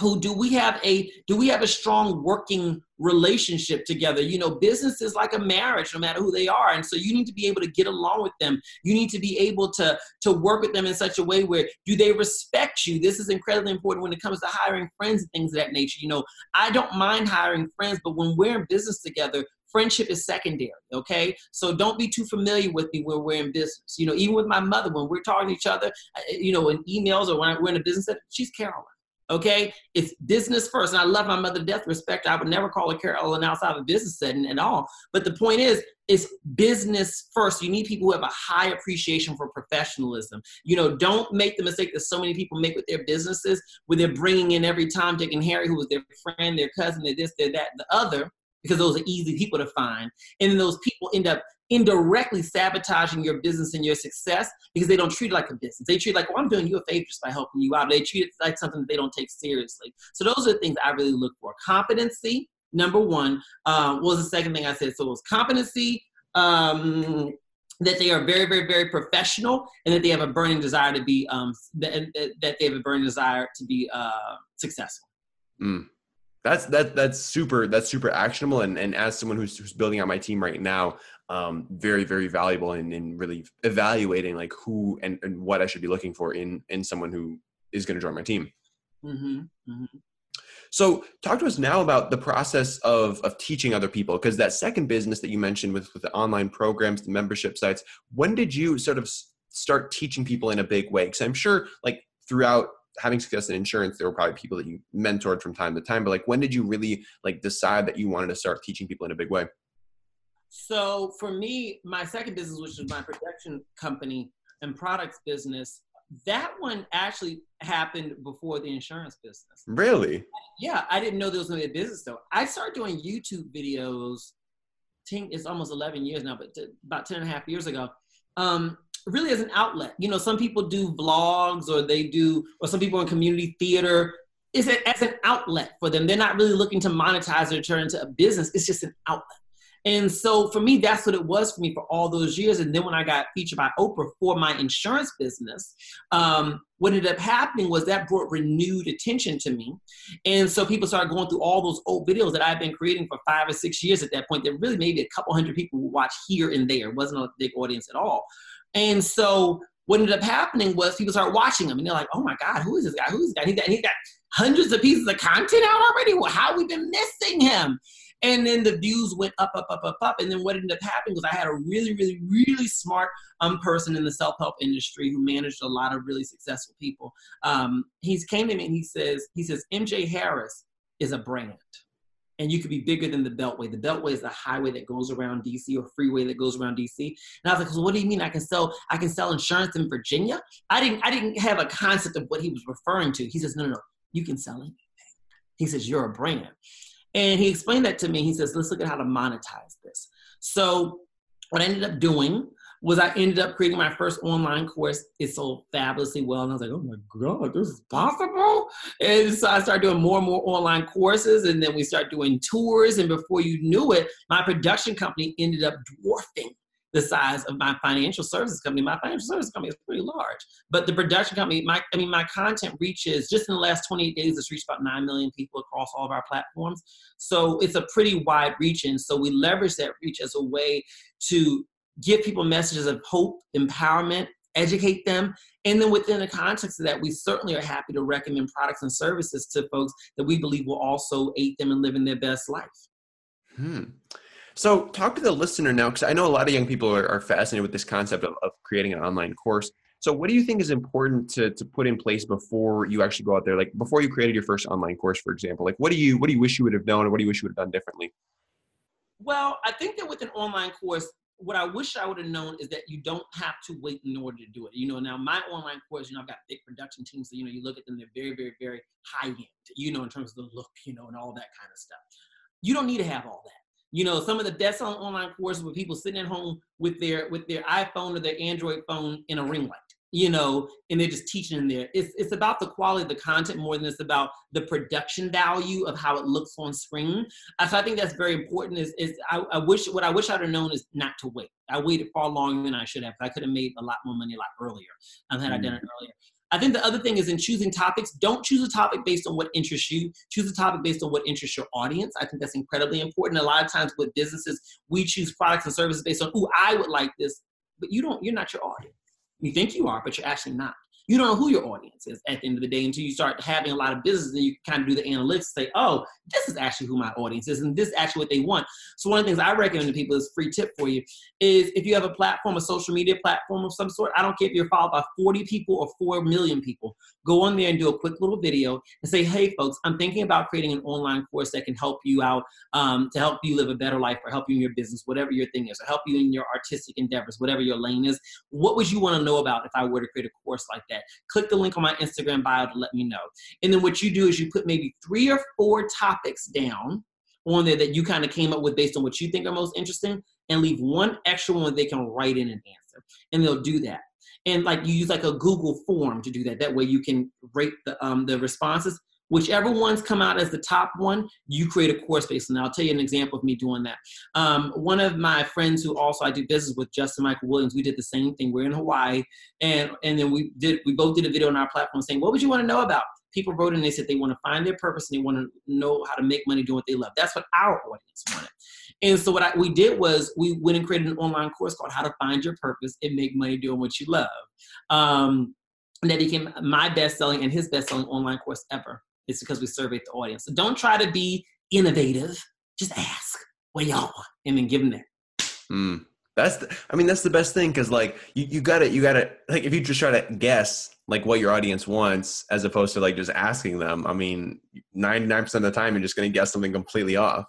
Speaker 1: who do we have a do we have a strong working relationship together? You know business is like a marriage no matter who they are. And so you need to be able to get along with them. You need to be able to to work with them in such a way where do they respect you? This is incredibly important when it comes to hiring friends and things of that nature. You know i don't mind hiring friends but when we're in business together friendship is secondary okay? So don't be too familiar with me when we're in business. You know even with my mother when we're talking to each other you know in emails or when we're in a business she's carolyn Okay, it's business first. And I love my mother to death, respect. I would never call her Carolyn outside of a business setting at all. But the point is, it's business first. You need people who have a high appreciation for professionalism. You know, don't make the mistake that so many people make with their businesses, where they're bringing in every Tom, Dick, and Harry, who was their friend, their cousin, their this, their that, the other, because those are easy people to find. And then those people end up indirectly sabotaging your business and your success because they don't treat it like a business. They treat it like, well, I'm doing you a favor just by helping you out. They treat it like something that they don't take seriously. So those are the things I really look for. Competency, number one, uh, was the second thing I said. So it was competency, um, that they are very, very, very professional, and that they have a burning desire to be um, that, that they have a burning desire to be uh, successful.
Speaker 2: Mm that's that that's super that's super actionable. And and as someone who's, who's building out my team right now um very very valuable in, in really evaluating like who and, and what i should be looking for in in someone who is going to join my team. Mm-hmm, mm-hmm. so talk to us now about the process of of teaching other people because that second business that you mentioned with, with the online programs the membership sites when did you sort of start teaching people in a big way? Because i'm sure like throughout having success in insurance there were probably people that you mentored from time to time but like when did you really like decide that you wanted to start teaching people in a big way?
Speaker 1: So for me my second business which is my production company and products business that one actually happened before the insurance business.
Speaker 2: Really?
Speaker 1: Yeah i didn't know there was going to be a business though. I started doing youtube videos 10, it's almost 11 years now but t- about 10 and a half years ago. Um, really as an outlet. You know, some people do vlogs or they do, or some people in community theater. is it as an outlet for them. They're not really looking to monetize or turn into a business. It's just an outlet. And so for me, that's what it was for me for all those years. And then when I got featured by Oprah for my insurance business, um, what ended up happening was that brought renewed attention to me. And so people started going through all those old videos that I've been creating for five or six years at that point that really maybe a couple hundred people would watch here and there. It wasn't a big audience at all. And so what ended up happening was people started watching them and they're like, oh my God, who is this guy? Who is this guy? He got, he got hundreds of pieces of content out already. Well, how have we been missing him? And then the views went up, up, up, up, up. And then what ended up happening was I had a really, really, really smart um, person in the self-help industry who managed a lot of really successful people. Um, he came to me and he says, he says, MJ Harris is a brand. And you could be bigger than the Beltway. The Beltway is the highway that goes around DC or freeway that goes around DC. And I was like, so what do you mean I can sell I can sell insurance in Virginia? I didn't I didn't have a concept of what he was referring to. He says, no, no, no, you can sell anything. He says, you're a brand. And he explained that to me. He says, let's look at how to monetize this. So what I ended up doing was I ended up creating my first online course. It sold fabulously well. And I was like, oh my God, this is possible. And so I started doing more and more online courses. And then we started doing tours. And before you knew it, my production company ended up dwarfing the size of my financial services company. My financial services company is pretty large, but the production company, my I mean, my content reaches just in the last 28 days, it's reached about nine million people across all of our platforms. So it's a pretty wide reach, and so we leverage that reach as a way to give people messages of hope, empowerment, educate them. And then within the context of that, we certainly are happy to recommend products and services to folks that we believe will also aid them in living their best life.
Speaker 2: Hmm. So, talk to the listener now, because I know a lot of young people are, are fascinated with this concept of, of, creating an online course. So, what do you think is important to, to put in place before you actually go out there? Like before you created your first online course, for example. Like, what do you what do you wish you would have known, or what do you wish you would have done differently?
Speaker 1: Well, I think that with an online course, what I wish I would have known is that you don't have to wait in order to do it. You know, now my online course, you know, I've got big production teams, so you know, you look at them, they're very, very, very high end. You know, in terms of the look, you know, and all that kind of stuff. You don't need to have all that you know, some of the best online courses with people sitting at home with their with their iPhone or their Android phone in a ring light, you know, and they're just teaching in there. It's it's about the quality of the content more than it's about the production value of how it looks on screen. Uh, so I think that's very important. Is is I, I wish what I wish I'd have known is not to wait. I waited far longer than I should have. I could have made a lot more money a lot earlier um, had mm. I done it earlier. I think the other thing is in choosing topics, don't choose a topic based on what interests you. Choose a topic based on what interests your audience. I think that's incredibly important. A lot of times with businesses, we choose products and services based on, oh, I would like this, but you don't, you're not your audience. You think you are, but you're actually not you don't know who your audience is at the end of the day until you start having a lot of business and you kind of do the analytics say oh this is actually who my audience is and this is actually what they want. So one of the things i recommend to people is free tip for you is if you have a platform a social media platform of some sort i don't care if you're followed by 40 people or 4 million people go on there and do a quick little video and say hey folks i'm thinking about creating an online course that can help you out um, to help you live a better life or help you in your business whatever your thing is or help you in your artistic endeavors whatever your lane is. What would you want to know about if i were to create a course like that Click the link on my Instagram bio to let me know. And then what you do is you put maybe three or four topics down on there that you kind of came up with based on what you think are most interesting and leave one extra one they can write in an answer. And they'll do that. And like you use like a Google form to do that. That way you can rate the um, the responses Whichever ones come out as the top one, you create a course based on that. I'll tell you an example of me doing that. Um, one of my friends who also I do business with, Justin Michael Williams, we did the same thing. We're in Hawaii, and and then we did we both did a video on our platform saying, "What would you want to know about?" People wrote and they said they want to find their purpose and they want to know how to make money doing what they love. That's what our audience wanted. And so what I, we did was we went and created an online course called How to Find Your Purpose and Make Money Doing What You Love. Um, and that became my best selling and his best selling online course ever. It's because we surveyed the audience. So don't try to be innovative. Just ask what y'all want and then give them that.
Speaker 2: Mm. That's the, I mean that's the best thing because like you, you gotta you gotta like if you just try to guess like what your audience wants as opposed to like just asking them I mean 99% of the time you're just gonna guess something completely off.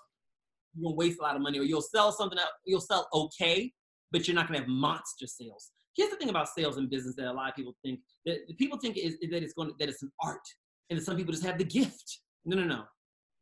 Speaker 1: You're gonna waste a lot of money or you'll sell something that you'll sell okay but you're not gonna have monster sales. Here's the thing about sales and business that a lot of people think that people think is, is that it's going to, that it's an art and some people just have the gift. No, no, no.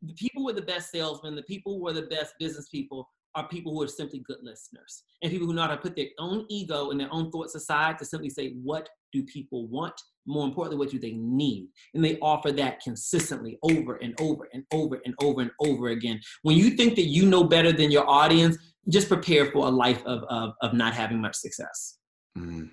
Speaker 1: The people who are the best salesmen, the people who are the best business people are people who are simply good listeners and people who know how to put their own ego and their own thoughts aside to simply say, what do people want? More importantly, what do they need? And they offer that consistently over and over and over and over and over again. When you think that you know better than your audience, just prepare for a life of, of, of not having much success.
Speaker 2: Mm.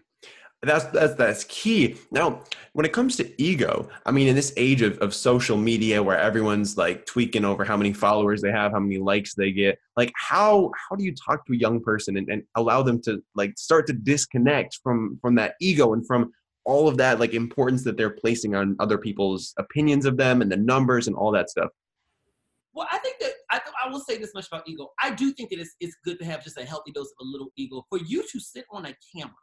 Speaker 2: That's that's that's key. Now, when it comes to ego, I mean, in this age of, of social media where everyone's like tweaking over how many followers they have, how many likes they get, like how how do you talk to a young person and, and allow them to like start to disconnect from from that ego and from all of that like importance that they're placing on other people's opinions of them and the numbers and all that stuff?
Speaker 1: Well, I think that I, I will say this much about ego. I do think that it's, it's good to have just a healthy dose of a little ego. For you to sit on a camera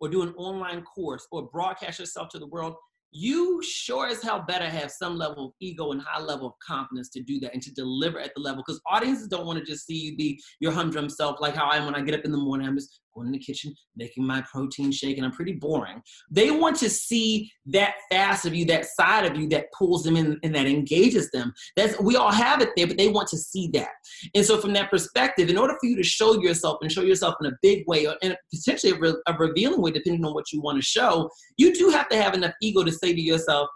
Speaker 1: or do an online course or broadcast yourself to the world, you sure as hell better have some level of ego and high level of confidence to do that and to deliver at the level because audiences don't want to just see you be your humdrum self like how I am when I get up in the morning. I'm just going in the kitchen, making my protein shake, and I'm pretty boring. They want to see that facet of you, that side of you that pulls them in and that engages them. That's we all have it there, but they want to see that. And so, from that perspective, in order for you to show yourself and show yourself in a big way, or in potentially a, re- a revealing way, depending on what you want to show, you do have to have enough ego to say to yourself,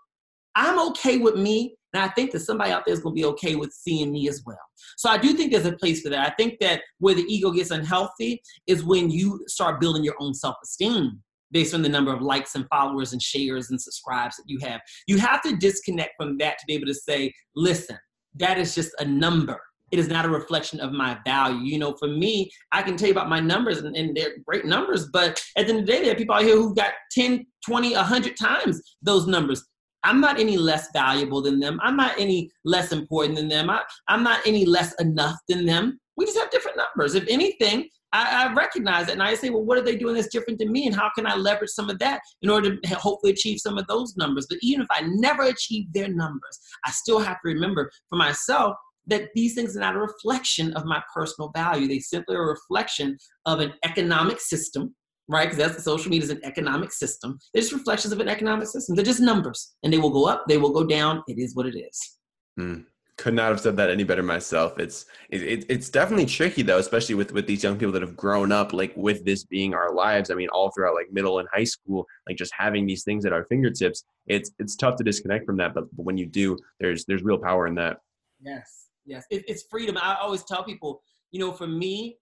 Speaker 1: "I'm okay with me." And I think that somebody out there is going to be okay with seeing me as well. So I do think there's a place for that. I think that where the ego gets unhealthy is when you start building your own self esteem based on the number of likes and followers and shares and subscribes that you have. You have to disconnect from that to be able to say, listen, that is just a number. It is not a reflection of my value. You know, for me, I can tell you about my numbers and, and they're great numbers, but at the end of the day, there are people out here who've got 10, 20, 100 times those numbers. I'm not any less valuable than them. I'm not any less important than them. I, am not any less enough than them. We just have different numbers. If anything, I, I, recognize it and I say, well, what are they doing that's different than me? And how can I leverage some of that in order to hopefully achieve some of those numbers? But even if I never achieve their numbers, I still have to remember for myself that these things are not a reflection of my personal value. They simply are a reflection of an economic system right? Because that's the social media is an economic system. They're just reflections of an economic system. They're just numbers, and they will go up, they will go down. It is what it is.
Speaker 2: Mm. Could not have said that any better myself. It's it, it's definitely tricky though, especially with with these young people that have grown up like with this being our lives. I mean, all throughout like middle and high school, like just having these things at our fingertips. It's it's tough to disconnect from that, but, but when you do, there's there's real power in that.
Speaker 1: Yes, yes, it, it's freedom. I always tell people, you know, for me,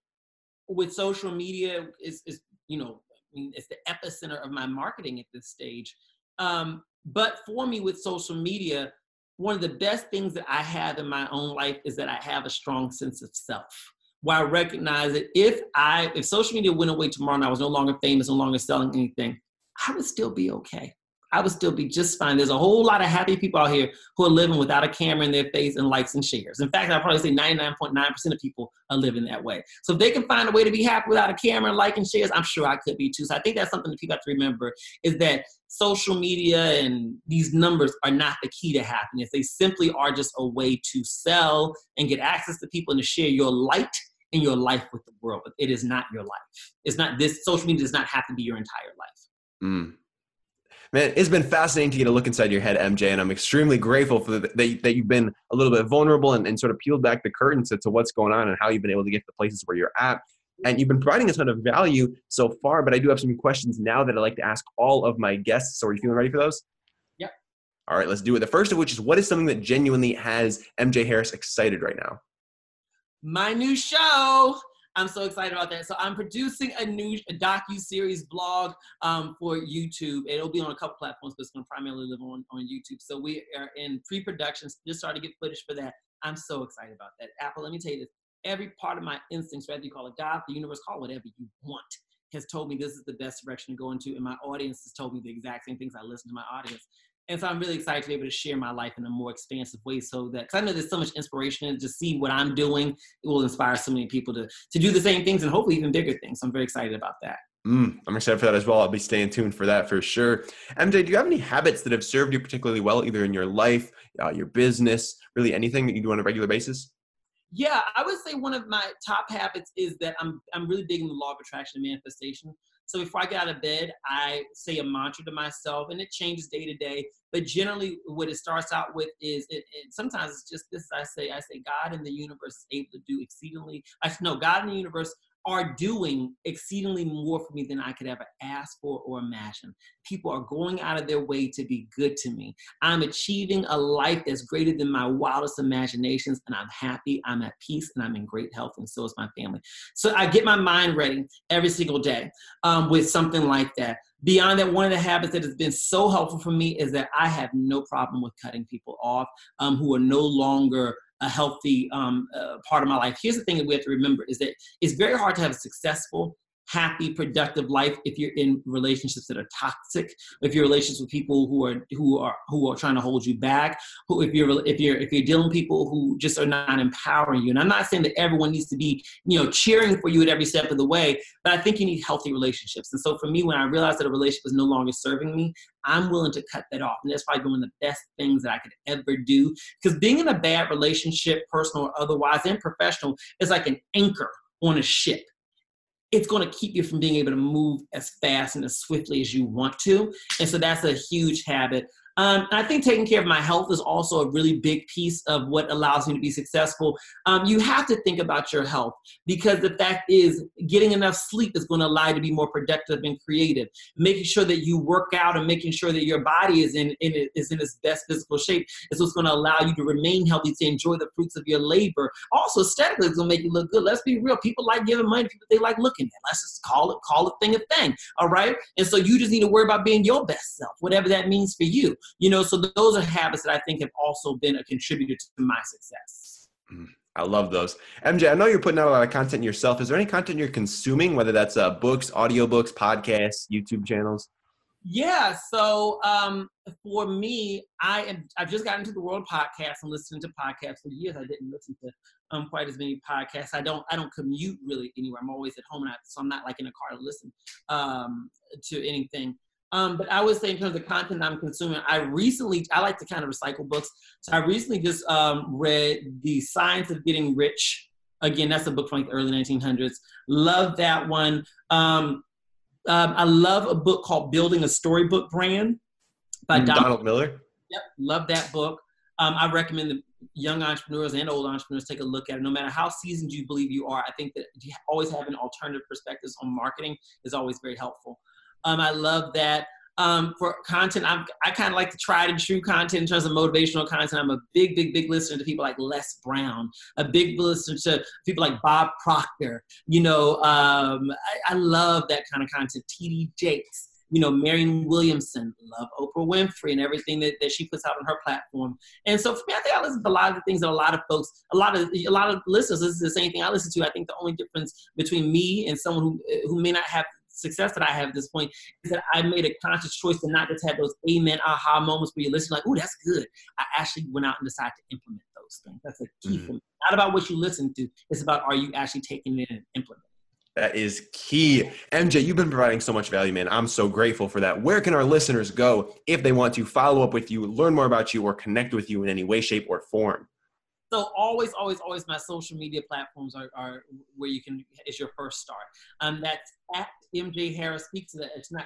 Speaker 1: with social media is is you know, it's the epicenter of my marketing at this stage. Um, but for me with social media, one of the best things that I have in my own life is that I have a strong sense of self. Where I recognize that if I if social media went away tomorrow and I was no longer famous, no longer selling anything, I would still be okay. I would still be just fine. There's a whole lot of happy people out here who are living without a camera in their face and likes and shares. In fact, I'd probably say 99.9% of people are living that way. So if they can find a way to be happy without a camera and like and shares, I'm sure I could be too. So I think that's something that people have to remember is that social media and these numbers are not the key to happiness. They simply are just a way to sell and get access to people and to share your light in your life with the world. But it is not your life. It's not this social media does not have to be your entire life.
Speaker 2: Mm. Man, it's been fascinating to get a look inside your head, MJ, and I'm extremely grateful for the, that, that you've been a little bit vulnerable and, and sort of peeled back the curtains to, to what's going on and how you've been able to get to the places where you're at. And you've been providing a ton of value so far, but I do have some questions now that I'd like to ask all of my guests. So are you feeling ready for those?
Speaker 1: Yep.
Speaker 2: All right, let's do it. The first of which is what is something that genuinely has MJ Harris excited right now?
Speaker 1: My new show. I'm so excited about that. So I'm producing a new docu series blog um, for YouTube. It'll be on a couple platforms, but it's going to primarily live on on YouTube. So we are in pre-production. Just starting to get footage for that. I'm so excited about that. Apple, let me tell you this: every part of my instincts, whether you call it God, the universe, call whatever you want, has told me this is the best direction to go into, and my audience has told me the exact same things. I listen to my audience. And so I'm really excited to be able to share my life in a more expansive way so that, because I know there's so much inspiration and to see what I'm doing, it will inspire so many people to, to do the same things and hopefully even bigger things. So I'm very excited about that.
Speaker 2: Mm, I'm excited for that as well. I'll be staying tuned for that for sure. MJ, do you have any habits that have served you particularly well, either in your life, uh, your business, really anything that you do on a regular basis?
Speaker 1: Yeah, I would say one of my top habits is that I'm I'm really big in the law of attraction and manifestation. So before I get out of bed, I say a mantra to myself, and it changes day to day. But generally, what it starts out with is, it, it, sometimes it's just this. I say, I say, God in the universe is able to do exceedingly. I know God in the universe are doing exceedingly more for me than I could ever ask for or imagine. People are going out of their way to be good to me. I'm achieving a life that's greater than my wildest imaginations, and I'm happy, I'm at peace, and I'm in great health, and so is my family. So I get my mind ready every single day um, with something like that. Beyond that, one of the habits that has been so helpful for me is that I have no problem with cutting people off um, who are no longer a healthy um, uh, part of my life. Here's the thing that we have to remember is that it's very hard to have a successful happy, productive life if you're in relationships that are toxic, if you're relationships with people who are who are who are trying to hold you back, who if you're if you're if you're dealing with people who just are not empowering you. And I'm not saying that everyone needs to be, you know, cheering for you at every step of the way, but I think you need healthy relationships. And so for me, when I realized that a relationship is no longer serving me, I'm willing to cut that off. And that's probably one of the best things that I could ever do. Because being in a bad relationship, personal or otherwise, and professional, is like an anchor on a ship it's going to keep you from being able to move as fast and as swiftly as you want to. And so that's a huge habit. Um, I think taking care of my health is also a really big piece of what allows me to be successful. Um, you have to think about your health because the fact is, getting enough sleep is going to allow you to be more productive and creative. Making sure that you work out and making sure that your body is in, in is in its best physical shape is what's going to allow you to remain healthy to enjoy the fruits of your labor. Also, aesthetically, it's going to make you look good. Let's be real. People like giving money people they like looking at. Let's just call it call a thing a thing. All right. And so you just need to worry about being your best self, whatever that means for you you know so those are habits that i think have also been a contributor to my success
Speaker 2: mm, I love those. MJ, I know you're putting out a lot of content yourself. Is there any content you're consuming, whether that's uh, books, audiobooks, podcasts, YouTube channels?
Speaker 1: Yeah. So um, for me, I am. I've just gotten into the world of podcasts and listening to podcasts for years. I didn't listen to um, quite as many podcasts. I don't. I don't commute really anywhere. I'm always at home, and I, so I'm not like in a car to listen um, to anything. Um, but I would say in terms of content I'm consuming, I recently I like to kind of recycle books. So I recently just um, read The Science of Getting Rich. Again, that's a book from like the early 1900s. Love that one. Um, um, I love a book called Building a Storybook Brand
Speaker 2: by mm, Donald, Donald Miller.
Speaker 1: Yep, love that book. Um, I recommend the young entrepreneurs and old entrepreneurs take a look at it. No matter how seasoned you believe you are, I think that you always having alternative perspectives on marketing is always very helpful. Um, I love that. Um, for content, I'm, I kind of like the tried and true content in terms of motivational content. I'm a big, big, big listener to people like Les Brown, a big listener to people like Bob Proctor. You know, um, I, I, love that kind of content. T.D. Jakes, you know, Marianne Williamson, love Oprah Winfrey and everything that, that she puts out on her platform. And so for me, I think I listen to a lot of the things that a lot of folks, a lot of a lot of listeners listen to the same thing I listen to. I think the only difference between me and someone who who may not have success that I have at this point is that I made a conscious choice to not just have those amen aha moments where you listen like, oh, that's good. I actually went out and decided to implement those things. That's a key mm-hmm. for me. Not about what you listen to. It's about are you actually taking it and implementing.
Speaker 2: That is key. MJ, you've been providing so much value, man. I'm so grateful for that. Where can our listeners go if they want to follow up with you, learn more about you, or connect with you in any way, shape, or form?
Speaker 1: So always, always, always, my social media platforms are, are where you can is your first start. Um, that's at MJ Harris Speaks. It's not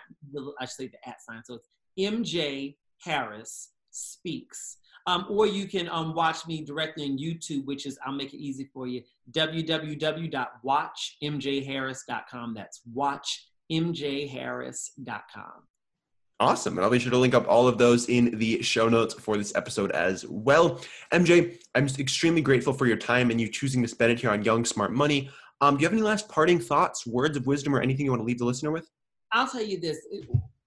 Speaker 1: I should say the at sign. So it's MJ Harris Speaks. Um, or you can um, watch me directly on YouTube, which is I'll make it easy for you. www.watchmjharris.com. That's watchmjharris.com.
Speaker 2: Awesome. And I'll be sure to link up all of those in the show notes for this episode as well. MJ, I'm extremely grateful for your time and you choosing to spend it here on Young Smart Money. Um, do you have any last parting thoughts, words of wisdom, or anything you want to leave the listener with?
Speaker 1: I'll tell you this.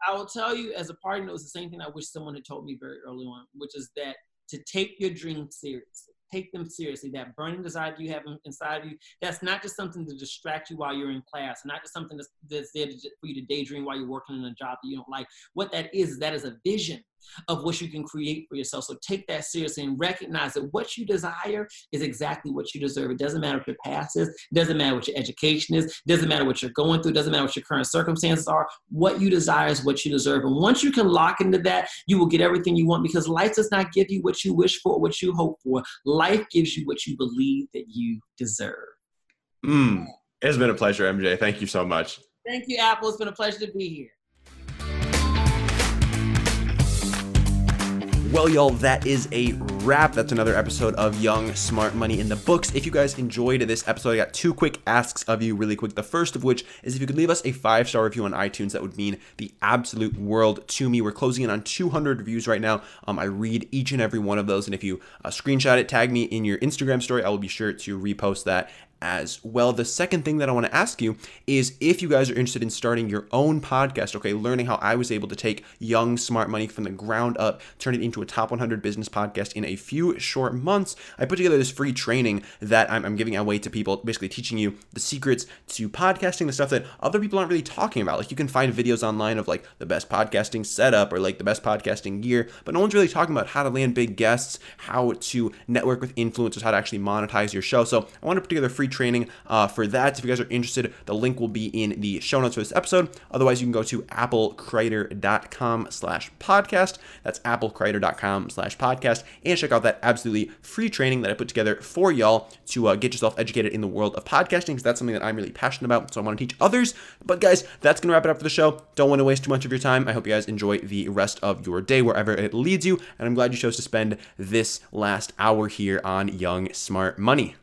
Speaker 1: I will tell you as a parting note, it's the same thing I wish someone had told me very early on, which is that to take your dreams seriously take them seriously. That burning desire you have inside of you, that's not just something to distract you while you're in class, not just something that's, that's there to, for you to daydream while you're working in a job that you don't like. What that is, that is a vision of what you can create for yourself. So take that seriously and recognize that what you desire is exactly what you deserve. It doesn't matter what your past is, it doesn't matter what your education is, it doesn't matter what you're going through, it doesn't matter what your current circumstances are. What you desire is what you deserve. And once you can lock into that, you will get everything you want because life does not give you what you wish for, what you hope for. Life gives you what you believe that you deserve.
Speaker 2: Mm. It's been a pleasure, MJ. Thank you so much.
Speaker 1: Thank you, Apple. It's been a pleasure to be here.
Speaker 2: Well, y'all, that is a wrap. That's another episode of Young Smart Money in the books. If you guys enjoyed this episode, I got two quick asks of you, really quick. The first of which is if you could leave us a five star review on iTunes, that would mean the absolute world to me. We're closing in on 200 reviews right now. Um, I read each and every one of those, and if you uh, screenshot it, tag me in your Instagram story, I will be sure to repost that as well. The second thing that I want to ask you is if you guys are interested in starting your own podcast, okay, learning how I was able to take young smart money from the ground up, turn it into a top 100 business podcast in a few short months. I put together this free training that I'm, I'm giving away to people, basically teaching you the secrets to podcasting, the stuff that other people aren't really talking about. Like you can find videos online of like the best podcasting setup or like the best podcasting gear, but no one's really talking about how to land big guests, how to network with influencers, how to actually monetize your show. So I want to put together a free training uh, for that. If you guys are interested, the link will be in the show notes for this episode. Otherwise, you can go to applecreator.com slash podcast. That's applecreator.com slash podcast and check out that absolutely free training that I put together for y'all to uh, get yourself educated in the world of podcasting because that's something that I'm really passionate about. So I want to teach others. But guys, that's going to wrap it up for the show. Don't want to waste too much of your time. I hope you guys enjoy the rest of your day wherever it leads you. And I'm glad you chose to spend this last hour here on Young Smart Money.